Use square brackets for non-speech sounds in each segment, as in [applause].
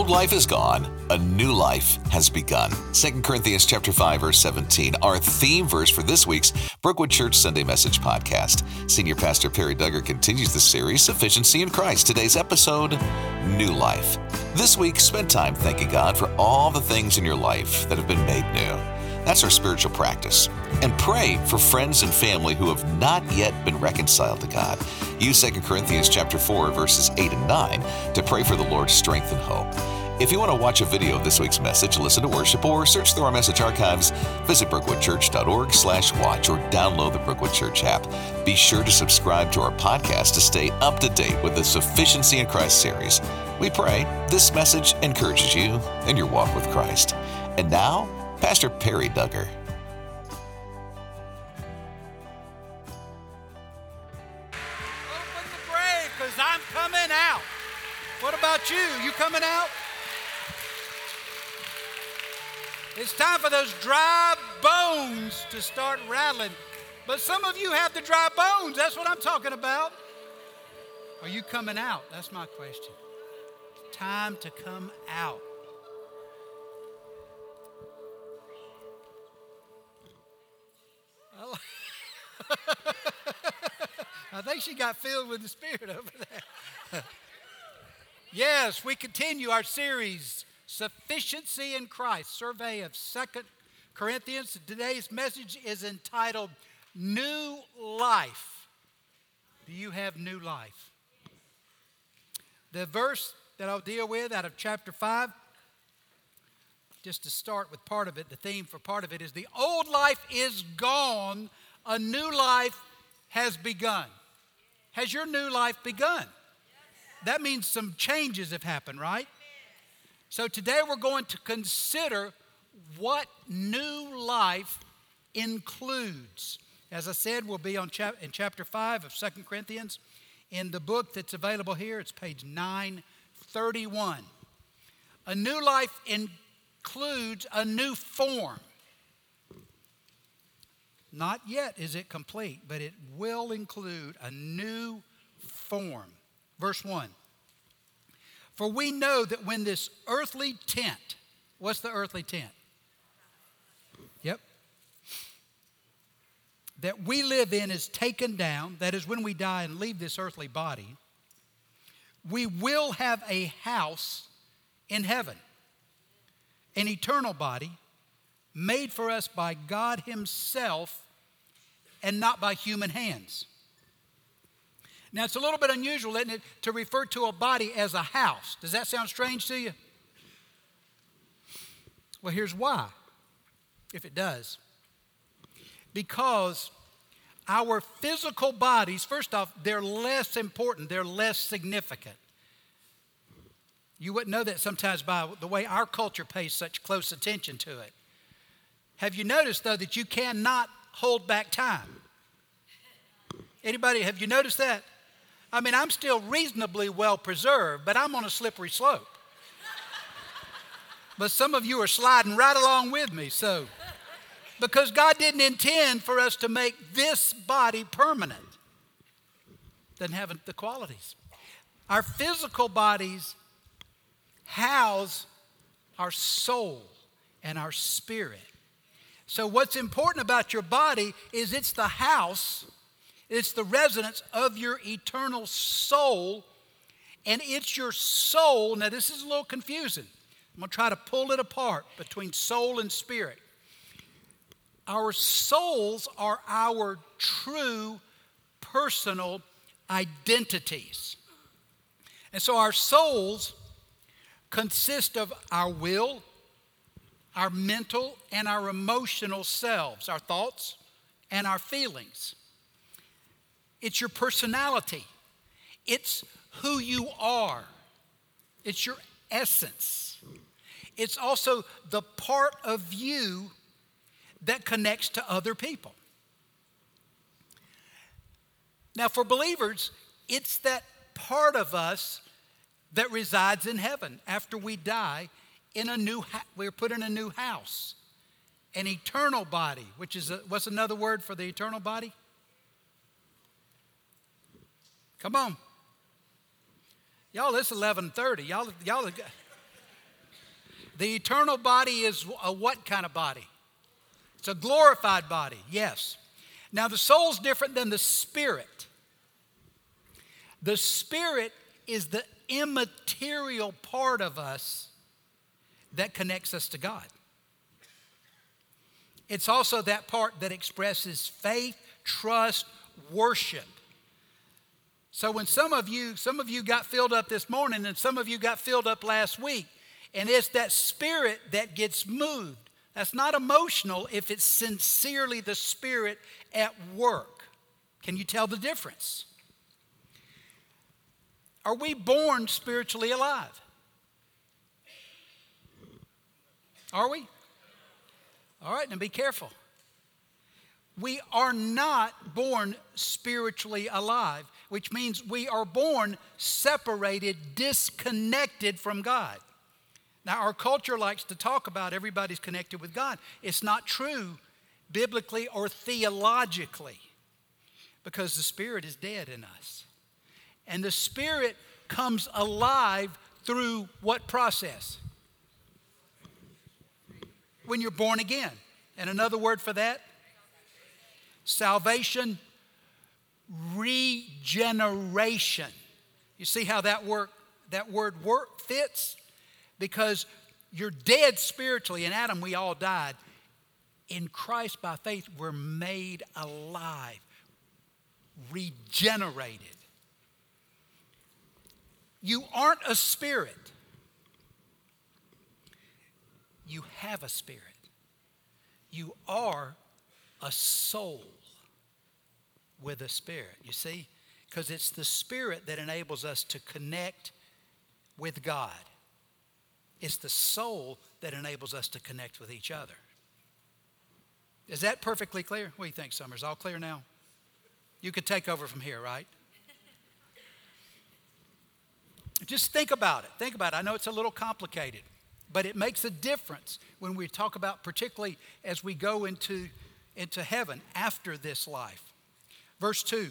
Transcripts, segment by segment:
old life is gone, a new life has begun. 2 Corinthians chapter 5 verse 17, our theme verse for this week's Brookwood Church Sunday Message podcast. Senior Pastor Perry Duggar continues the series Sufficiency in Christ. Today's episode, New Life. This week, spend time thanking God for all the things in your life that have been made new. That's our spiritual practice. And pray for friends and family who have not yet been reconciled to God. Use 2 Corinthians chapter 4 verses 8 and 9 to pray for the Lord's strength and hope. If you want to watch a video of this week's message, listen to worship, or search through our message archives, visit brookwoodchurch.org slash watch or download the Brookwood Church app. Be sure to subscribe to our podcast to stay up to date with the Sufficiency in Christ series. We pray this message encourages you in your walk with Christ. And now, Pastor Perry Duggar. Open the grave because I'm coming out. What about you? You coming out? It's time for those dry bones to start rattling. But some of you have the dry bones. That's what I'm talking about. Are you coming out? That's my question. Time to come out. [laughs] I think she got filled with the Spirit over there. [laughs] yes, we continue our series, Sufficiency in Christ, survey of Second Corinthians. Today's message is entitled New Life. Do you have new life? The verse that I'll deal with out of chapter 5, just to start with part of it, the theme for part of it is the old life is gone, a new life has begun. Has your new life begun? That means some changes have happened, right? So today we're going to consider what new life includes. As I said, we'll be on chap- in chapter 5 of Second Corinthians. In the book that's available here, it's page 931. A new life includes a new form. Not yet is it complete, but it will include a new form. Verse 1 For we know that when this earthly tent, what's the earthly tent? Yep. That we live in is taken down, that is, when we die and leave this earthly body, we will have a house in heaven, an eternal body made for us by God Himself and not by human hands. Now, it's a little bit unusual, isn't it, to refer to a body as a house. Does that sound strange to you? Well, here's why, if it does. Because our physical bodies, first off, they're less important, they're less significant. You wouldn't know that sometimes by the way our culture pays such close attention to it. Have you noticed though that you cannot hold back time? Anybody have you noticed that? I mean, I'm still reasonably well preserved, but I'm on a slippery slope. but some of you are sliding right along with me, so because God didn't intend for us to make this body permanent. Doesn't have the qualities. Our physical bodies house our soul and our spirit. So, what's important about your body is it's the house, it's the residence of your eternal soul, and it's your soul. Now, this is a little confusing. I'm going to try to pull it apart between soul and spirit. Our souls are our true personal identities. And so, our souls consist of our will, our mental and our emotional selves, our thoughts and our feelings. It's your personality, it's who you are, it's your essence. It's also the part of you that connects to other people. Now, for believers, it's that part of us that resides in heaven after we die in a new we're put in a new house an eternal body which is a, what's another word for the eternal body come on y'all it's 11.30 y'all y'all The eternal body is a what kind of body? It's a glorified body, yes. Now, the soul's different than the spirit. The spirit is the immaterial part of us that connects us to God. It's also that part that expresses faith, trust, worship. So when some of you, some of you got filled up this morning and some of you got filled up last week, and it's that spirit that gets moved. That's not emotional if it's sincerely the spirit at work. Can you tell the difference? Are we born spiritually alive? Are we? All right, now be careful. We are not born spiritually alive, which means we are born separated, disconnected from God. Now, our culture likes to talk about everybody's connected with God. It's not true biblically or theologically because the Spirit is dead in us. And the Spirit comes alive through what process? When you're born again. And another word for that? Salvation, regeneration. You see how that work that word work fits? Because you're dead spiritually. In Adam, we all died. In Christ, by faith, we're made alive, regenerated. You aren't a spirit, you have a spirit. You are a soul with a spirit. You see? Because it's the spirit that enables us to connect with God. It's the soul that enables us to connect with each other. Is that perfectly clear? What do you think, Summers? All clear now? You could take over from here, right? Just think about it. Think about it. I know it's a little complicated, but it makes a difference when we talk about, particularly as we go into, into heaven after this life. Verse 2.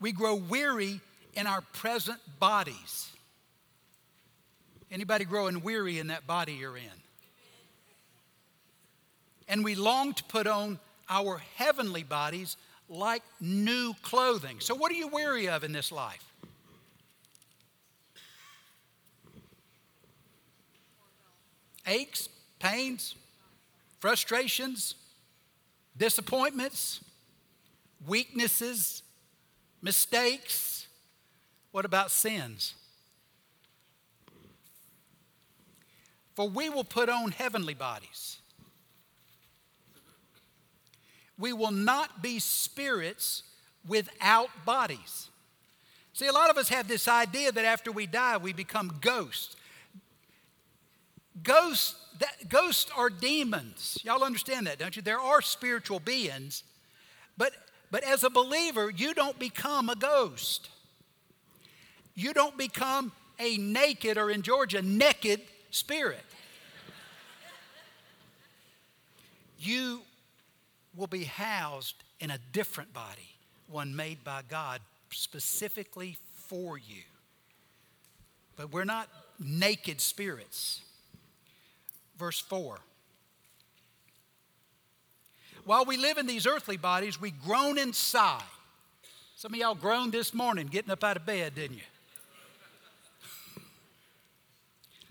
We grow weary in our present bodies. Anybody growing weary in that body you're in? And we long to put on our heavenly bodies like new clothing. So, what are you weary of in this life? Aches, pains, frustrations, disappointments, weaknesses, mistakes. What about sins? For we will put on heavenly bodies we will not be spirits without bodies. See, a lot of us have this idea that after we die, we become ghosts. Ghosts, that, ghosts are demons. Y'all understand that, don't you? There are spiritual beings, but, but as a believer, you don't become a ghost. You don't become a naked, or in Georgia, naked spirit. You will be housed in a different body, one made by God specifically for you. But we're not naked spirits. Verse 4. While we live in these earthly bodies, we groan and sigh. Some of y'all groaned this morning getting up out of bed, didn't you? [laughs]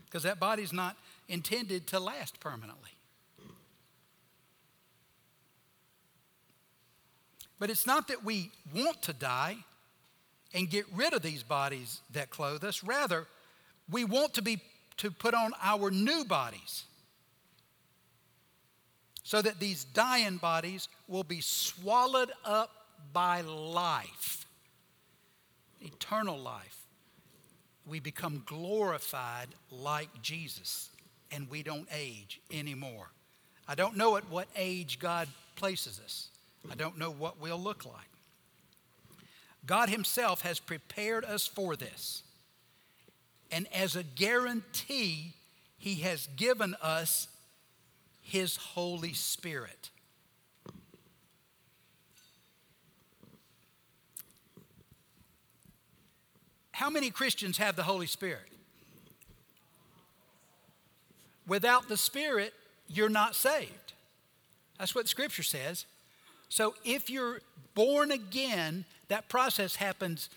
Because that body's not intended to last permanently. But it's not that we want to die and get rid of these bodies that clothe us. Rather, we want to be to put on our new bodies so that these dying bodies will be swallowed up by life, eternal life. We become glorified like Jesus and we don't age anymore. I don't know at what age God places us. I don't know what we'll look like. God Himself has prepared us for this. And as a guarantee, He has given us His Holy Spirit. How many Christians have the Holy Spirit? Without the Spirit, you're not saved. That's what Scripture says. So if you're born again, that process happens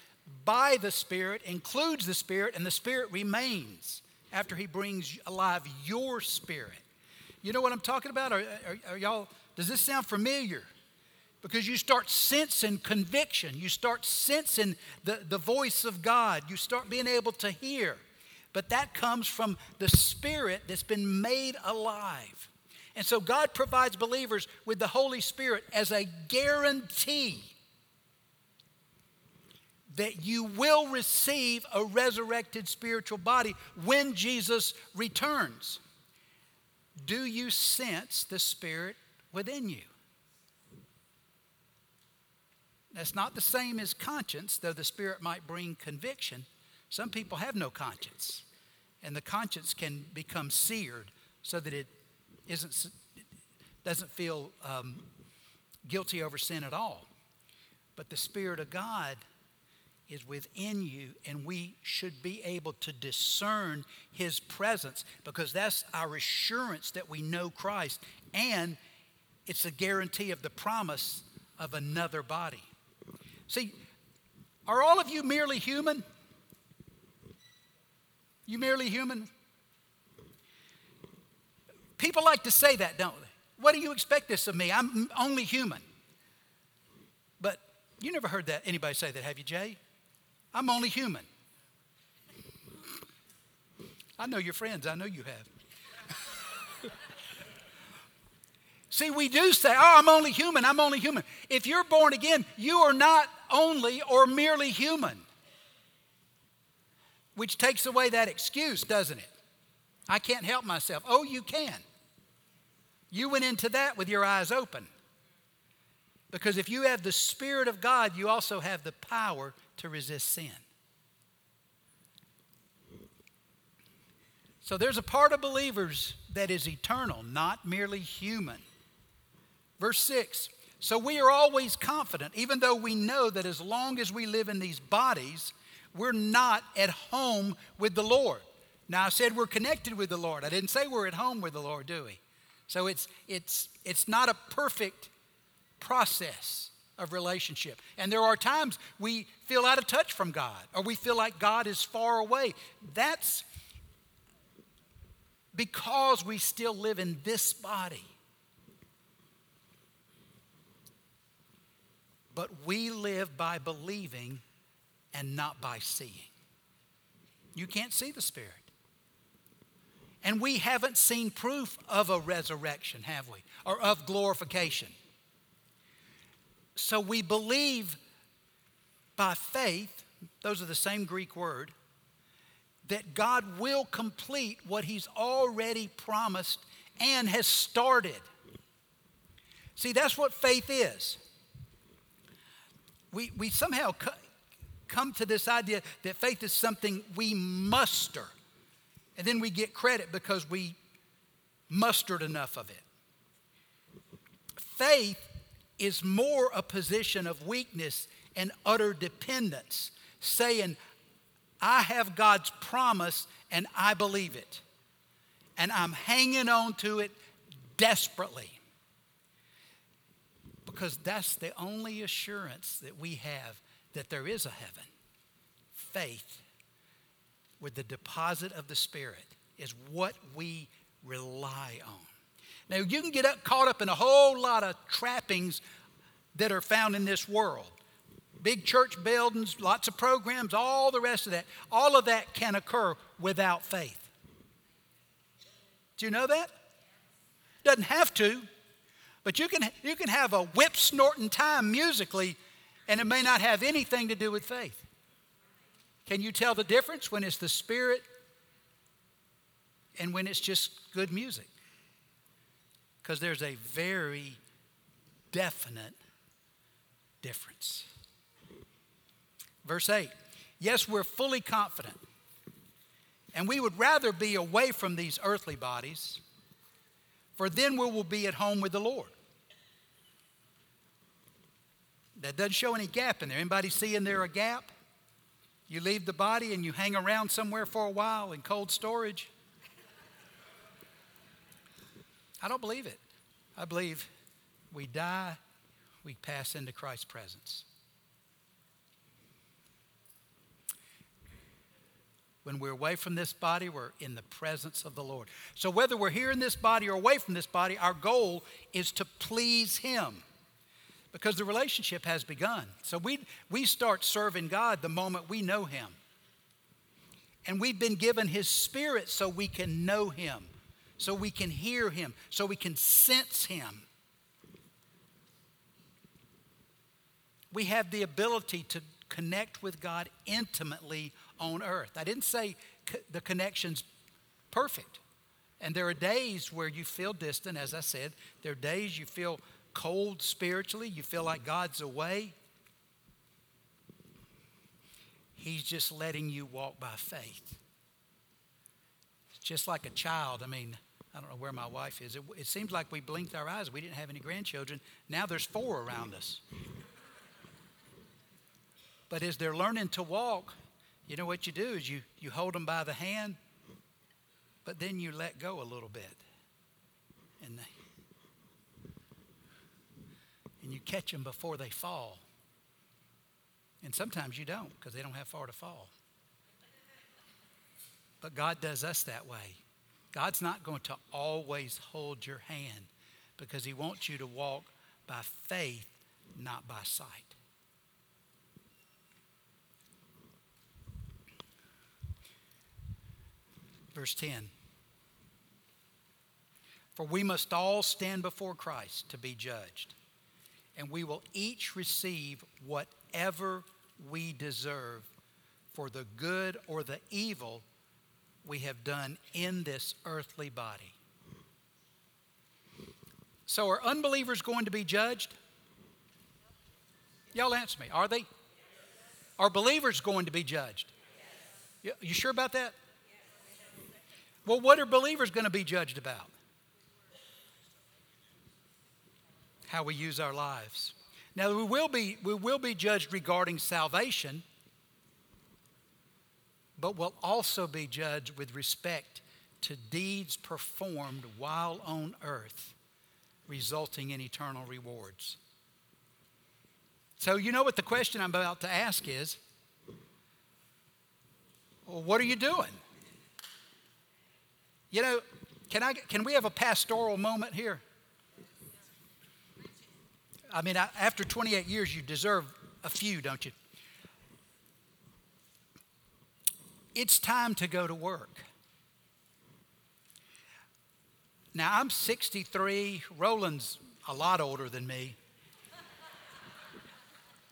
by the Spirit, includes the Spirit, and the Spirit remains after He brings alive your spirit. You know what I'm talking about? Are, are, are y'all, does this sound familiar? Because you start sensing conviction, you start sensing the, the voice of God, you start being able to hear. But that comes from the Spirit that's been made alive. And so God provides believers with the Holy Spirit as a guarantee that you will receive a resurrected spiritual body when Jesus returns. Do you sense the Spirit within you? That's not the same as conscience, though the Spirit might bring conviction. Some people have no conscience, and the conscience can become seared so that it isn't, doesn't feel um, guilty over sin at all. But the Spirit of God is within you, and we should be able to discern His presence because that's our assurance that we know Christ, and it's a guarantee of the promise of another body. See, are all of you merely human? You merely human? People like to say that, don't they? What do you expect this of me? I'm only human. But you never heard that anybody say that, have you, Jay? I'm only human. I know your friends, I know you have. [laughs] See, we do say, oh, I'm only human, I'm only human. If you're born again, you are not only or merely human, which takes away that excuse, doesn't it? I can't help myself. Oh, you can. You went into that with your eyes open. Because if you have the Spirit of God, you also have the power to resist sin. So there's a part of believers that is eternal, not merely human. Verse 6 So we are always confident, even though we know that as long as we live in these bodies, we're not at home with the Lord. Now, I said we're connected with the Lord. I didn't say we're at home with the Lord, do we? So it's, it's, it's not a perfect process of relationship. And there are times we feel out of touch from God or we feel like God is far away. That's because we still live in this body. But we live by believing and not by seeing. You can't see the Spirit. And we haven't seen proof of a resurrection, have we? Or of glorification. So we believe by faith, those are the same Greek word, that God will complete what He's already promised and has started. See, that's what faith is. We, we somehow come to this idea that faith is something we muster, and then we get credit because we mustered enough of it. Faith is more a position of weakness and utter dependence, saying, I have God's promise and I believe it. And I'm hanging on to it desperately. Because that's the only assurance that we have that there is a heaven. Faith with the deposit of the Spirit is what we rely on. Now, you can get up, caught up in a whole lot of trappings that are found in this world big church buildings, lots of programs, all the rest of that. All of that can occur without faith. Do you know that? Doesn't have to, but you can, you can have a whip snorting time musically, and it may not have anything to do with faith. Can you tell the difference when it's the Spirit and when it's just good music? because there's a very definite difference. Verse 8 Yes, we're fully confident, and we would rather be away from these earthly bodies, for then we will be at home with the Lord. That doesn't show any gap in there. Anybody seeing there a gap? You leave the body and you hang around somewhere for a while in cold storage. I don't believe it. I believe we die, we pass into Christ's presence. When we're away from this body, we're in the presence of the Lord. So, whether we're here in this body or away from this body, our goal is to please Him because the relationship has begun. So, we, we start serving God the moment we know Him. And we've been given His Spirit so we can know Him, so we can hear Him, so we can sense Him. We have the ability to connect with God intimately on earth. I didn't say the connection's perfect. And there are days where you feel distant, as I said. There are days you feel cold spiritually, you feel like God's away. He's just letting you walk by faith. It's just like a child. I mean, I don't know where my wife is. It, it seems like we blinked our eyes. We didn't have any grandchildren. Now there's four around us. But as they're learning to walk, you know what you do is you, you hold them by the hand, but then you let go a little bit. And, they, and you catch them before they fall. And sometimes you don't because they don't have far to fall. But God does us that way. God's not going to always hold your hand because He wants you to walk by faith, not by sight. Verse 10 For we must all stand before Christ to be judged, and we will each receive whatever we deserve for the good or the evil we have done in this earthly body. So, are unbelievers going to be judged? Y'all answer me. Are they? Are believers going to be judged? You sure about that? Well, what are believers going to be judged about? How we use our lives. Now, we will be, we will be judged regarding salvation, but we'll also be judged with respect to deeds performed while on earth, resulting in eternal rewards. So, you know what the question I'm about to ask is well, what are you doing? You know, can, I, can we have a pastoral moment here? I mean, after 28 years, you deserve a few, don't you? It's time to go to work. Now, I'm 63. Roland's a lot older than me.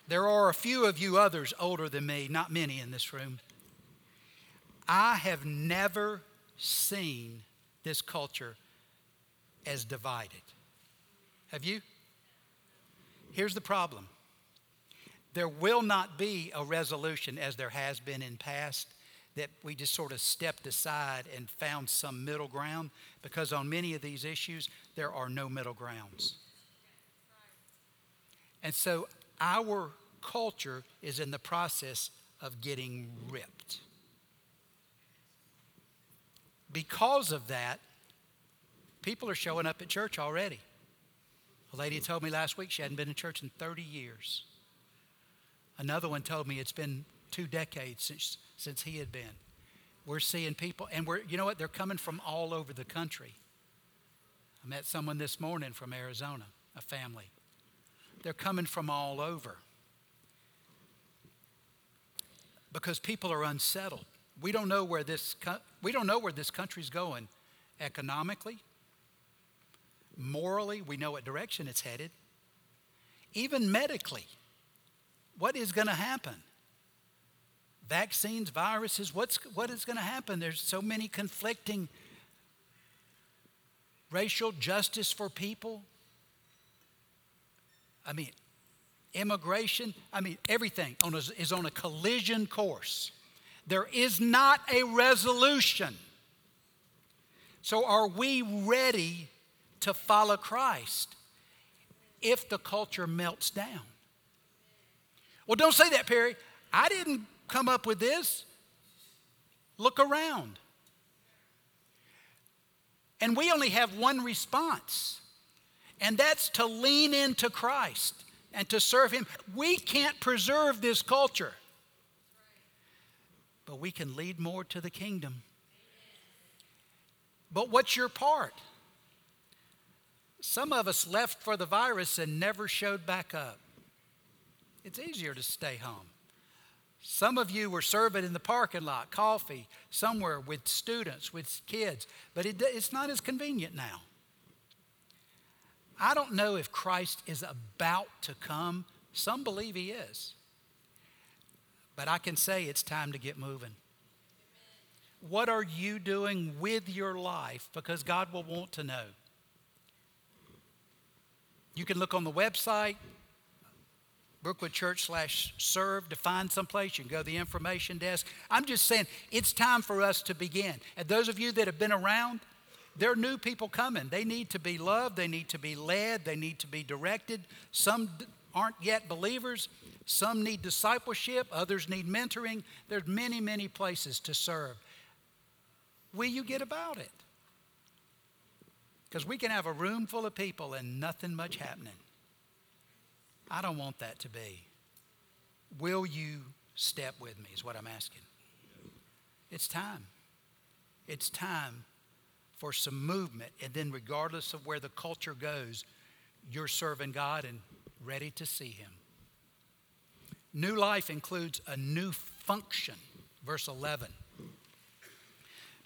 There are a few of you others older than me, not many in this room. I have never seen this culture as divided. Have you? Here's the problem there will not be a resolution as there has been in past that we just sort of stepped aside and found some middle ground because on many of these issues there are no middle grounds. And so our culture is in the process of getting ripped. Because of that, people are showing up at church already. A lady told me last week she hadn't been in church in 30 years. Another one told me it's been two decades since, since he had been. We're seeing people, and we're, you know what? They're coming from all over the country. I met someone this morning from Arizona, a family. They're coming from all over because people are unsettled. We don't know where this, we don't know where this country's going economically, morally, we know what direction it's headed, even medically. What is going to happen? Vaccines, viruses, what's, what is going to happen? There's so many conflicting racial justice for people. I mean, immigration, I mean, everything on a, is on a collision course. There is not a resolution. So, are we ready to follow Christ if the culture melts down? Well, don't say that, Perry. I didn't come up with this? Look around. And we only have one response, and that's to lean into Christ and to serve Him. We can't preserve this culture, but we can lead more to the kingdom. But what's your part? Some of us left for the virus and never showed back up. It's easier to stay home. Some of you were serving in the parking lot, coffee, somewhere with students, with kids, but it, it's not as convenient now. I don't know if Christ is about to come. Some believe he is. But I can say it's time to get moving. What are you doing with your life? Because God will want to know. You can look on the website, Brookwood Church slash serve to find someplace. You can go to the information desk. I'm just saying it's time for us to begin. And those of you that have been around, there are new people coming. They need to be loved, they need to be led, they need to be directed. Some aren't yet believers, some need discipleship, others need mentoring. There's many, many places to serve. Will you get about it? Because we can have a room full of people and nothing much happening. I don't want that to be. Will you step with me, is what I'm asking. It's time. It's time for some movement. And then, regardless of where the culture goes, you're serving God and ready to see Him. New life includes a new function. Verse 11.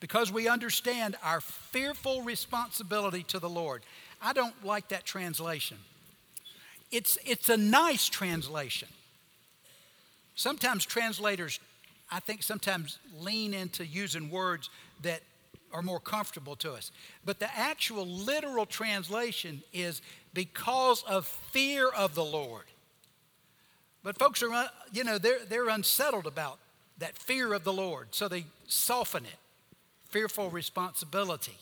Because we understand our fearful responsibility to the Lord. I don't like that translation. It's, it's a nice translation. Sometimes translators, I think, sometimes lean into using words that are more comfortable to us. But the actual literal translation is because of fear of the Lord. But folks are, uh, you know, they're, they're unsettled about that fear of the Lord, so they soften it. Fearful responsibility.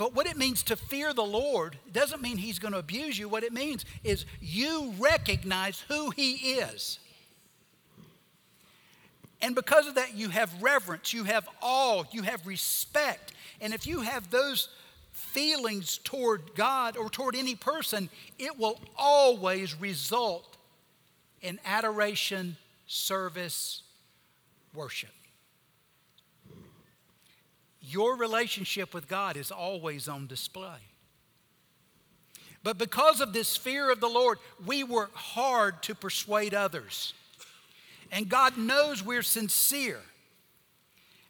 But what it means to fear the Lord doesn't mean He's going to abuse you. What it means is you recognize who He is. And because of that, you have reverence, you have awe, you have respect. And if you have those feelings toward God or toward any person, it will always result in adoration, service, worship your relationship with God is always on display. But because of this fear of the Lord, we work hard to persuade others. And God knows we're sincere.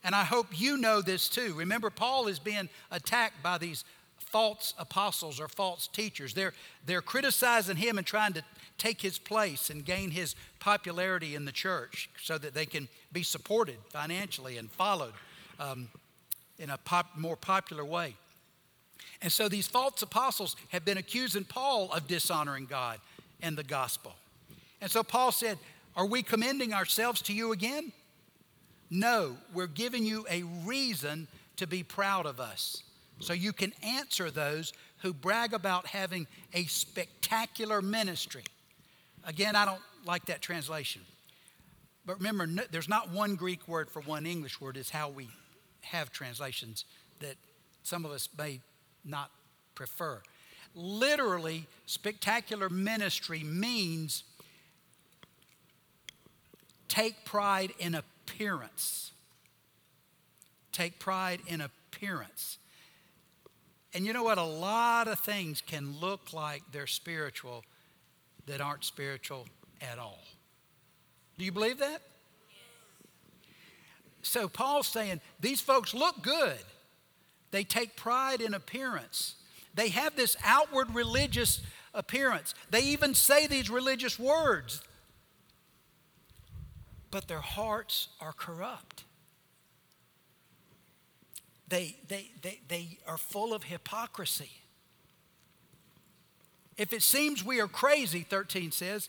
And I hope you know this too. Remember, Paul is being attacked by these false apostles or false teachers. They're, they're criticizing him and trying to take his place and gain his popularity in the church so that they can be supported financially and followed. Um, in a pop, more popular way. And so these false apostles have been accusing Paul of dishonoring God and the gospel. And so Paul said, Are we commending ourselves to you again? No, we're giving you a reason to be proud of us. So you can answer those who brag about having a spectacular ministry. Again, I don't like that translation. But remember, there's not one Greek word for one English word, it's how we have translations that some of us may not prefer. Literally, spectacular ministry means take pride in appearance. Take pride in appearance. And you know what? A lot of things can look like they're spiritual that aren't spiritual at all. Do you believe that? So Paul's saying these folks look good. They take pride in appearance. They have this outward religious appearance. They even say these religious words. But their hearts are corrupt. They, they, they, they are full of hypocrisy. If it seems we are crazy, 13 says,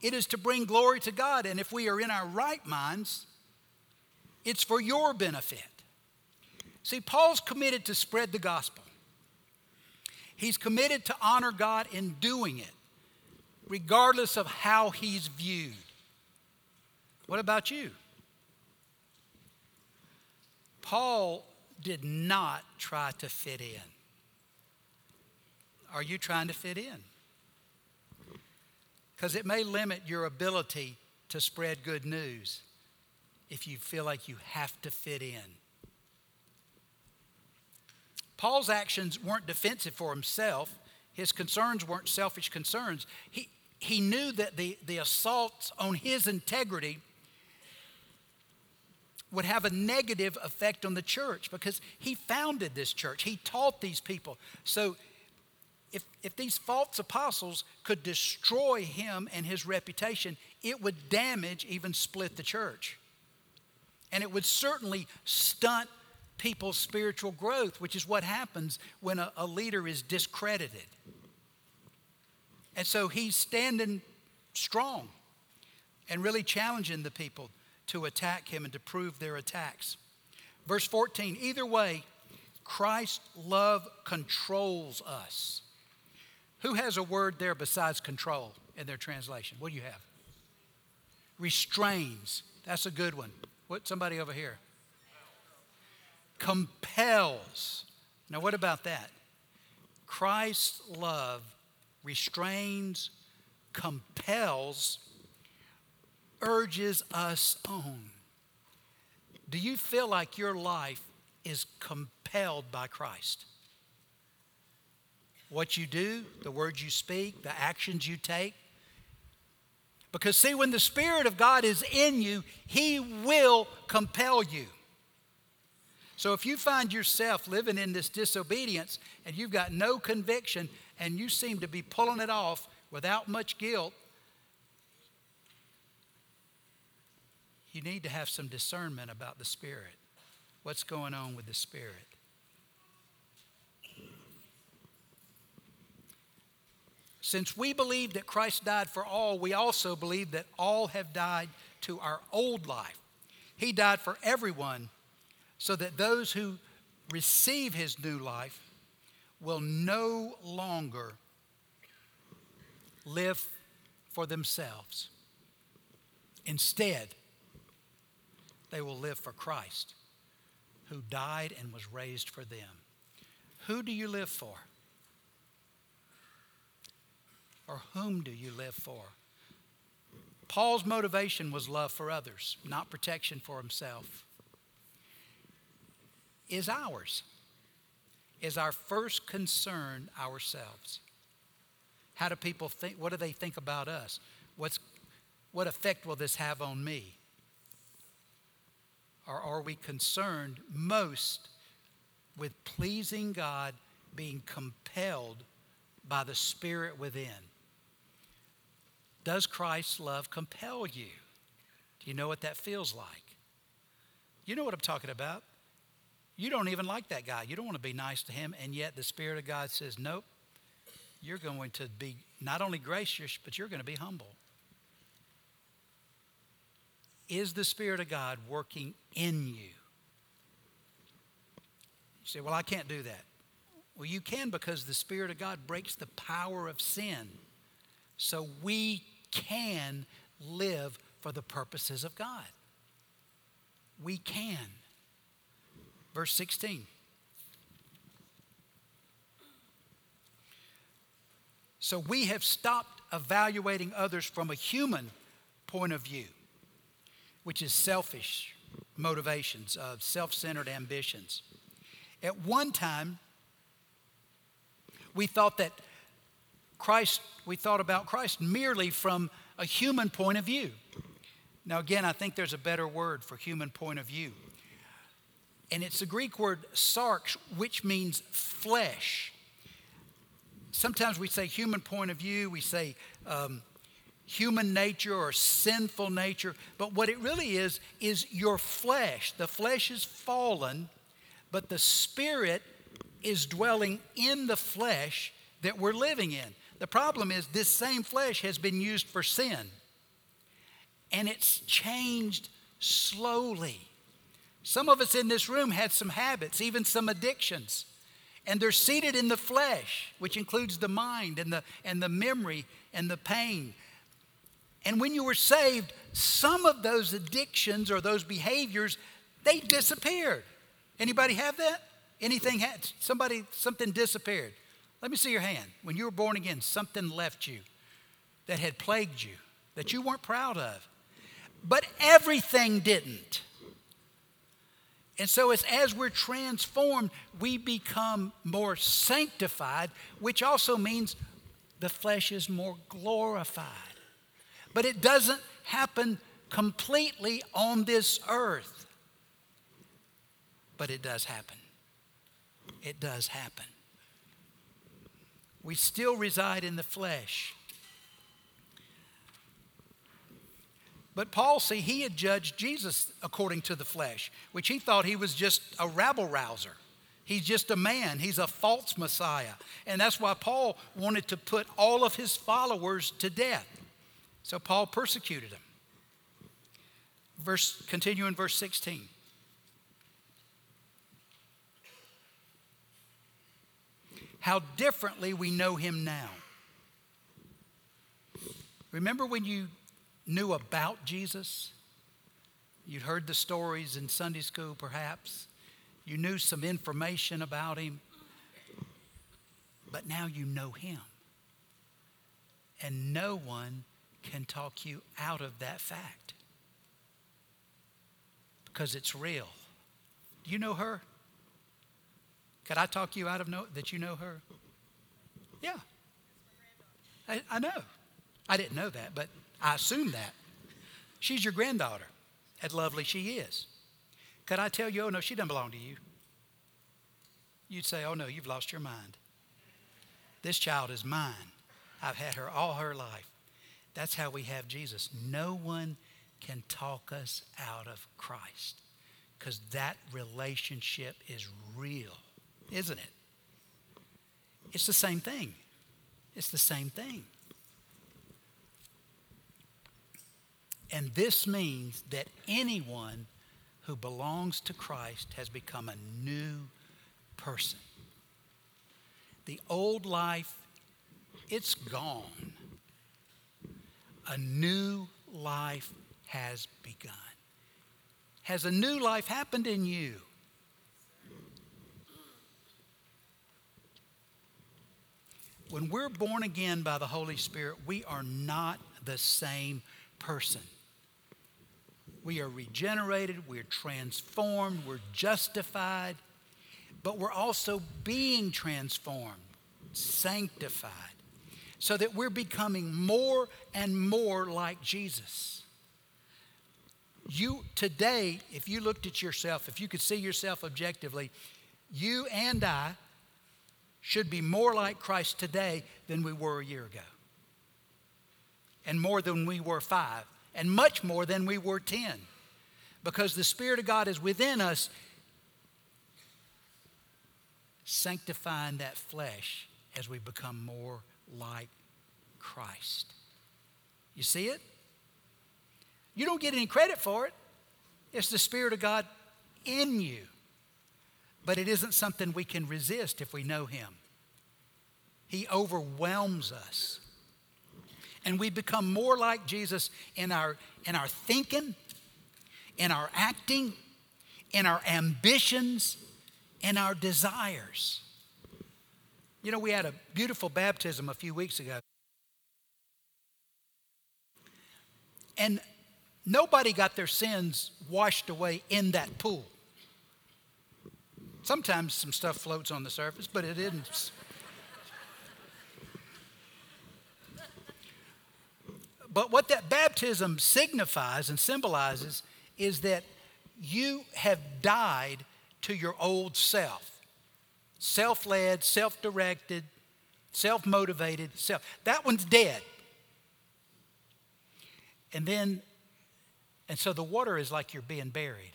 it is to bring glory to God. And if we are in our right minds, it's for your benefit. See, Paul's committed to spread the gospel. He's committed to honor God in doing it, regardless of how he's viewed. What about you? Paul did not try to fit in. Are you trying to fit in? Because it may limit your ability to spread good news if you feel like you have to fit in. Paul's actions weren't defensive for himself. His concerns weren't selfish concerns. He, he knew that the, the assaults on his integrity would have a negative effect on the church because he founded this church. He taught these people. So if, if these false apostles could destroy him and his reputation, it would damage, even split the church. And it would certainly stunt people's spiritual growth, which is what happens when a, a leader is discredited. And so he's standing strong and really challenging the people to attack him and to prove their attacks. Verse 14 either way, Christ's love controls us. Who has a word there besides control in their translation? What do you have? Restrains. That's a good one. What somebody over here? Compels. Now what about that? Christ's love restrains, compels, urges us on. Do you feel like your life is compelled by Christ? What you do, the words you speak, the actions you take. Because, see, when the Spirit of God is in you, He will compel you. So, if you find yourself living in this disobedience and you've got no conviction and you seem to be pulling it off without much guilt, you need to have some discernment about the Spirit. What's going on with the Spirit? Since we believe that Christ died for all, we also believe that all have died to our old life. He died for everyone so that those who receive his new life will no longer live for themselves. Instead, they will live for Christ, who died and was raised for them. Who do you live for? Or whom do you live for? Paul's motivation was love for others, not protection for himself. Is ours? Is our first concern ourselves? How do people think? What do they think about us? What's, what effect will this have on me? Or are we concerned most with pleasing God, being compelled by the Spirit within? Does Christ's love compel you? Do you know what that feels like? You know what I'm talking about. You don't even like that guy. You don't want to be nice to him, and yet the Spirit of God says, Nope, you're going to be not only gracious, but you're going to be humble. Is the Spirit of God working in you? You say, Well, I can't do that. Well, you can because the Spirit of God breaks the power of sin. So we can live for the purposes of God. We can. Verse 16. So we have stopped evaluating others from a human point of view which is selfish motivations of self centered ambitions. At one time, we thought that Christ, we thought about Christ merely from a human point of view. Now, again, I think there's a better word for human point of view. And it's the Greek word sarx, which means flesh. Sometimes we say human point of view, we say um, human nature or sinful nature, but what it really is, is your flesh. The flesh is fallen, but the spirit is dwelling in the flesh that we're living in. The problem is, this same flesh has been used for sin, and it's changed slowly. Some of us in this room had some habits, even some addictions, and they're seated in the flesh, which includes the mind and the, and the memory and the pain And when you were saved, some of those addictions or those behaviors, they disappeared. Anybody have that? Anything had somebody something disappeared. Let me see your hand. When you were born again, something left you that had plagued you, that you weren't proud of. But everything didn't. And so, as, as we're transformed, we become more sanctified, which also means the flesh is more glorified. But it doesn't happen completely on this earth. But it does happen. It does happen. We still reside in the flesh. But Paul, see, he had judged Jesus according to the flesh, which he thought he was just a rabble rouser. He's just a man. He's a false Messiah. And that's why Paul wanted to put all of his followers to death. So Paul persecuted them. Verse, continue in verse 16. How differently we know him now. Remember when you knew about Jesus. You'd heard the stories in Sunday school, perhaps. You knew some information about him. But now you know him. And no one can talk you out of that fact because it's real. Do you know her? Could I talk you out of know, that you know her? Yeah. I, I know. I didn't know that, but I assume that. She's your granddaughter, as lovely she is. Could I tell you, oh no, she doesn't belong to you? You'd say, oh no, you've lost your mind. This child is mine. I've had her all her life. That's how we have Jesus. No one can talk us out of Christ because that relationship is real, isn't it? It's the same thing. It's the same thing. And this means that anyone who belongs to Christ has become a new person. The old life, it's gone. A new life has begun. Has a new life happened in you? When we're born again by the Holy Spirit, we are not the same person. We are regenerated, we're transformed, we're justified, but we're also being transformed, sanctified, so that we're becoming more and more like Jesus. You today, if you looked at yourself, if you could see yourself objectively, you and I should be more like Christ today than we were a year ago, and more than we were five and much more than we were 10. Because the Spirit of God is within us, sanctifying that flesh as we become more like Christ. You see it? You don't get any credit for it. It's the Spirit of God in you. But it isn't something we can resist if we know Him. He overwhelms us and we become more like Jesus in our, in our thinking, in our acting, in our ambitions, in our desires. You know, we had a beautiful baptism a few weeks ago. And nobody got their sins washed away in that pool. Sometimes some stuff floats on the surface, but it didn't. But what that baptism signifies and symbolizes is that you have died to your old self self led, self directed, self motivated, self. That one's dead. And then, and so the water is like you're being buried,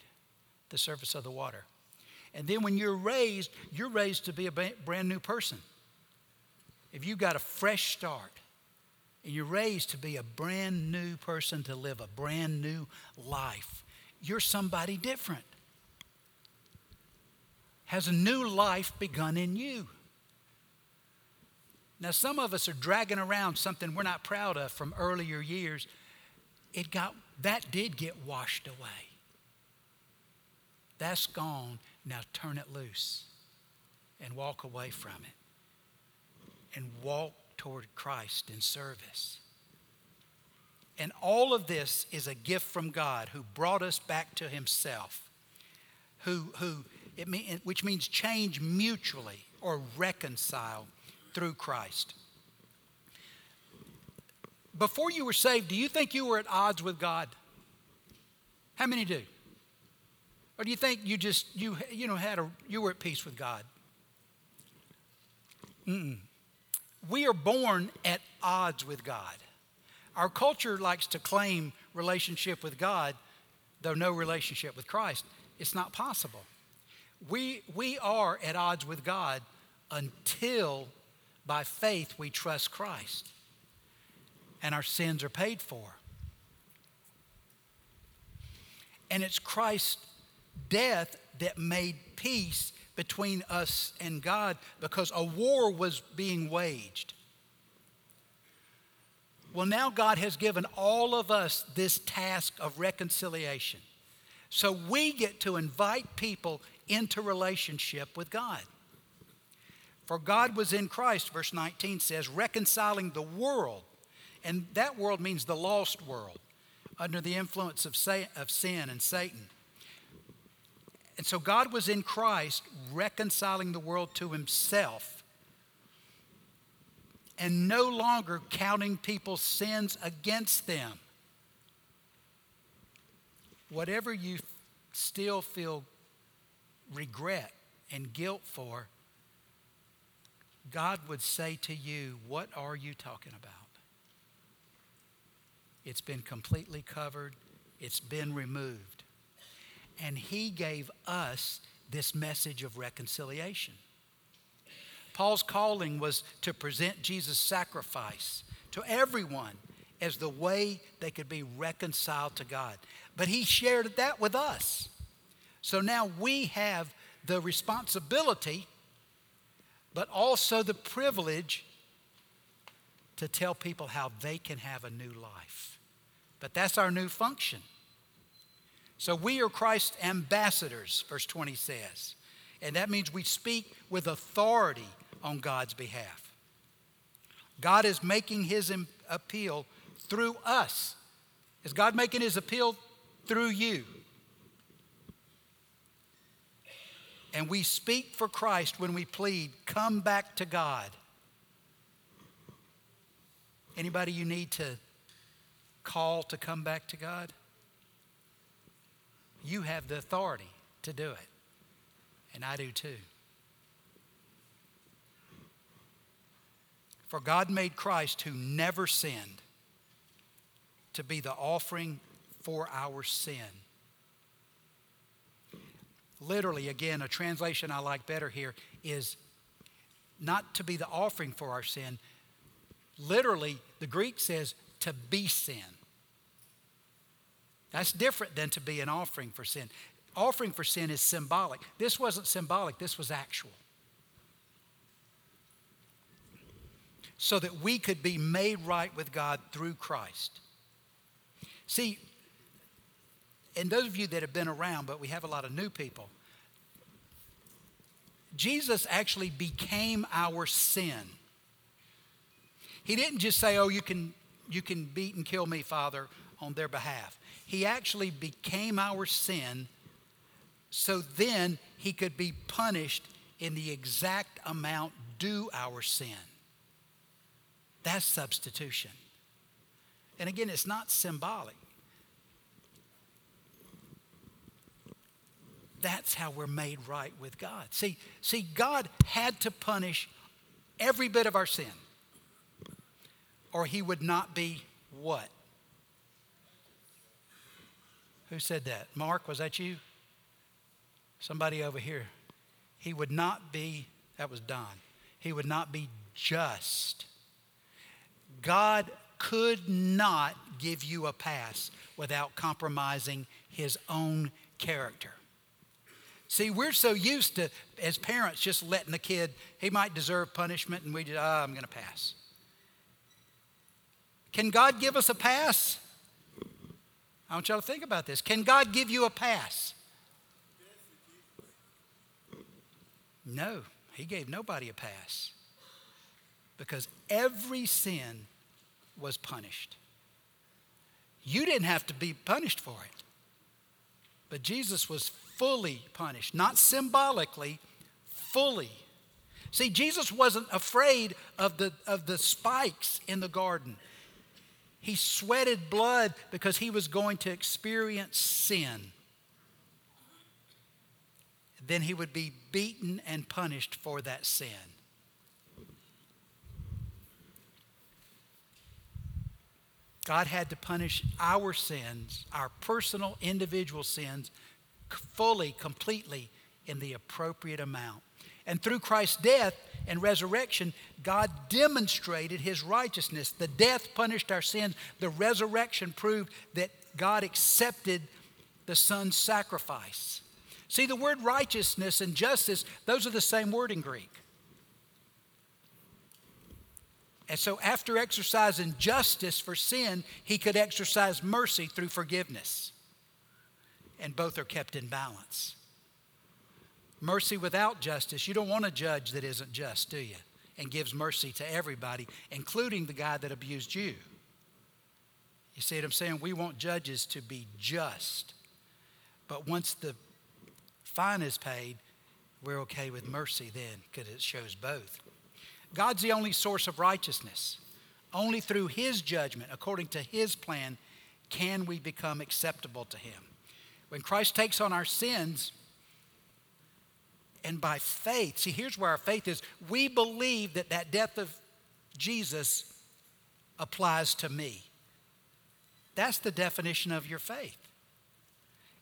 the surface of the water. And then when you're raised, you're raised to be a brand new person. If you've got a fresh start, and you're raised to be a brand new person to live a brand new life. You're somebody different. Has a new life begun in you? Now, some of us are dragging around something we're not proud of from earlier years it got that did get washed away. That's gone. Now turn it loose and walk away from it and walk toward Christ in service. And all of this is a gift from God who brought us back to himself, who, who it mean, which means change mutually or reconcile through Christ. Before you were saved, do you think you were at odds with God? How many do? Or do you think you just you you know had a you were at peace with God? Mm-mm. We are born at odds with God. Our culture likes to claim relationship with God, though no relationship with Christ. It's not possible. We, we are at odds with God until by faith we trust Christ and our sins are paid for. And it's Christ's death that made peace between us and God because a war was being waged. Well, now God has given all of us this task of reconciliation. So we get to invite people into relationship with God. For God was in Christ, verse 19 says, reconciling the world. And that world means the lost world, under the influence of, sin and Satan. And so God was in Christ reconciling the world to himself and no longer counting people's sins against them. Whatever you still feel regret and guilt for, God would say to you, What are you talking about? It's been completely covered, it's been removed. And He gave us this message of reconciliation. Paul's calling was to present Jesus' sacrifice to everyone as the way they could be reconciled to God. But he shared that with us. So now we have the responsibility, but also the privilege to tell people how they can have a new life. But that's our new function. So we are Christ's ambassadors, verse 20 says. And that means we speak with authority on God's behalf. God is making his appeal through us. Is God making his appeal through you? And we speak for Christ when we plead, come back to God. Anybody you need to call to come back to God? You have the authority to do it. And I do too. For God made Christ, who never sinned, to be the offering for our sin. Literally, again, a translation I like better here is not to be the offering for our sin. Literally, the Greek says to be sin. That's different than to be an offering for sin. Offering for sin is symbolic. This wasn't symbolic, this was actual. so that we could be made right with God through Christ. See, and those of you that have been around, but we have a lot of new people, Jesus actually became our sin. He didn't just say, Oh, you can, you can beat and kill me, Father, on their behalf. He actually became our sin so then he could be punished in the exact amount due our sin. That's substitution. And again, it's not symbolic. That's how we're made right with God. See, see, God had to punish every bit of our sin, or he would not be what? Who said that? Mark, was that you? Somebody over here. He would not be, that was Don. He would not be just God could not give you a pass without compromising his own character. See, we're so used to, as parents, just letting the kid, he might deserve punishment, and we just, oh, I'm going to pass. Can God give us a pass? I want y'all to think about this. Can God give you a pass? No, He gave nobody a pass because every sin was punished. You didn't have to be punished for it, but Jesus was fully punished, not symbolically, fully. See, Jesus wasn't afraid of the, of the spikes in the garden. He sweated blood because he was going to experience sin. Then he would be beaten and punished for that sin. God had to punish our sins, our personal, individual sins, fully, completely, in the appropriate amount. And through Christ's death and resurrection, God demonstrated his righteousness. The death punished our sins, the resurrection proved that God accepted the Son's sacrifice. See, the word righteousness and justice, those are the same word in Greek. And so, after exercising justice for sin, he could exercise mercy through forgiveness. And both are kept in balance. Mercy without justice, you don't want a judge that isn't just, do you? And gives mercy to everybody, including the guy that abused you. You see what I'm saying? We want judges to be just. But once the fine is paid, we're okay with mercy then because it shows both. God's the only source of righteousness. Only through His judgment, according to His plan, can we become acceptable to Him. When Christ takes on our sins, and by faith, see, here's where our faith is. We believe that that death of Jesus applies to me. That's the definition of your faith.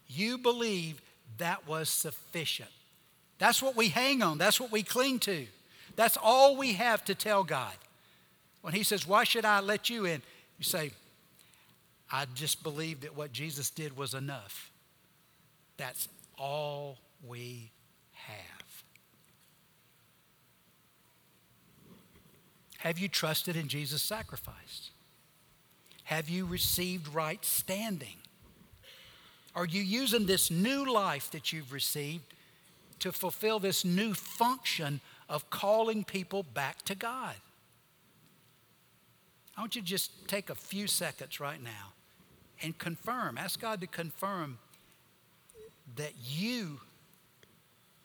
You believe that was sufficient. That's what we hang on, that's what we cling to. That's all we have to tell God. When He says, Why should I let you in? You say, I just believe that what Jesus did was enough. That's all we have. Have you trusted in Jesus' sacrifice? Have you received right standing? Are you using this new life that you've received to fulfill this new function of calling people back to God? I want you to just take a few seconds right now and confirm, ask God to confirm that you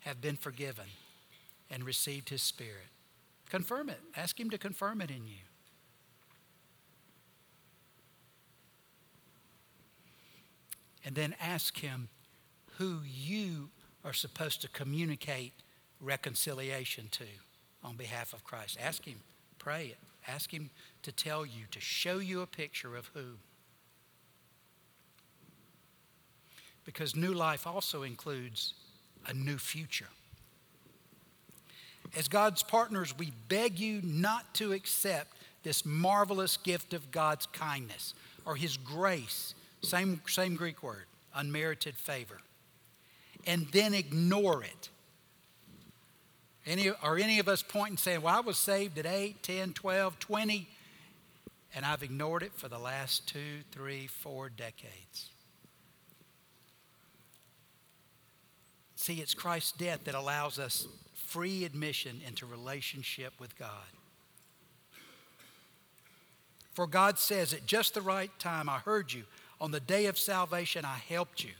have been forgiven and received His Spirit. Confirm it. Ask Him to confirm it in you. And then ask Him who you are supposed to communicate reconciliation to on behalf of Christ. Ask Him, pray it. Ask Him to tell you, to show you a picture of who. Because new life also includes a new future. As God's partners, we beg you not to accept this marvelous gift of God's kindness or His grace, same, same Greek word, unmerited favor, and then ignore it any, are any of us pointing saying, Well, I was saved at 8, 10, 12, 20, and I've ignored it for the last two, three, four decades? See, it's Christ's death that allows us free admission into relationship with God. For God says, At just the right time, I heard you. On the day of salvation, I helped you.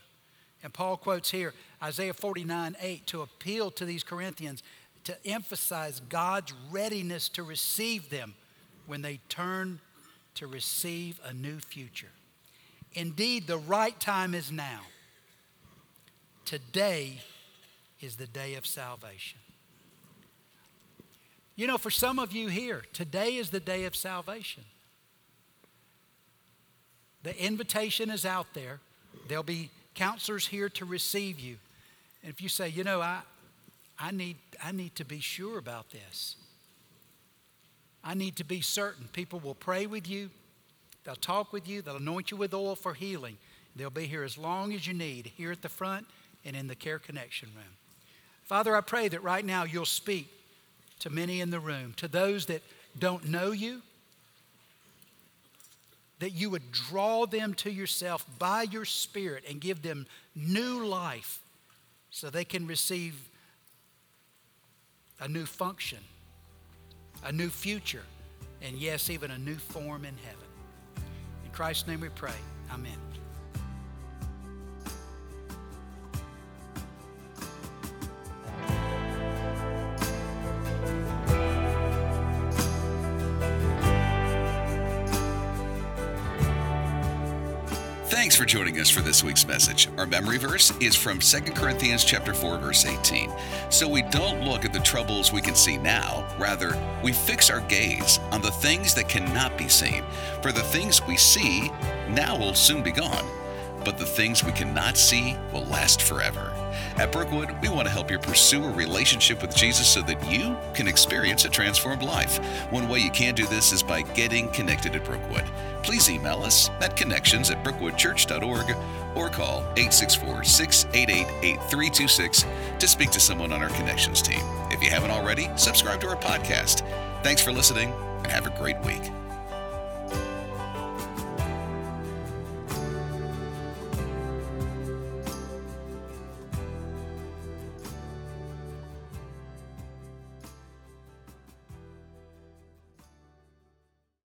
And Paul quotes here Isaiah 49 8 to appeal to these Corinthians to emphasize God's readiness to receive them when they turn to receive a new future. Indeed, the right time is now. Today is the day of salvation. You know, for some of you here, today is the day of salvation. The invitation is out there. There'll be counselors here to receive you. And if you say, you know, I, I need, I need to be sure about this. I need to be certain. People will pray with you, they'll talk with you, they'll anoint you with oil for healing. They'll be here as long as you need, here at the front and in the Care Connection room. Father, I pray that right now you'll speak to many in the room, to those that don't know you, that you would draw them to yourself by your Spirit and give them new life so they can receive a new function, a new future, and yes, even a new form in heaven. In Christ's name we pray. Amen. Thanks for joining us for this week's message. Our memory verse is from 2 Corinthians chapter 4 verse 18. So we don't look at the troubles we can see now, rather we fix our gaze on the things that cannot be seen. For the things we see now will soon be gone, but the things we cannot see will last forever. At Brookwood, we want to help you pursue a relationship with Jesus so that you can experience a transformed life. One way you can do this is by getting connected at Brookwood. Please email us at connections at brookwoodchurch.org or call 864 688 8326 to speak to someone on our connections team. If you haven't already, subscribe to our podcast. Thanks for listening and have a great week.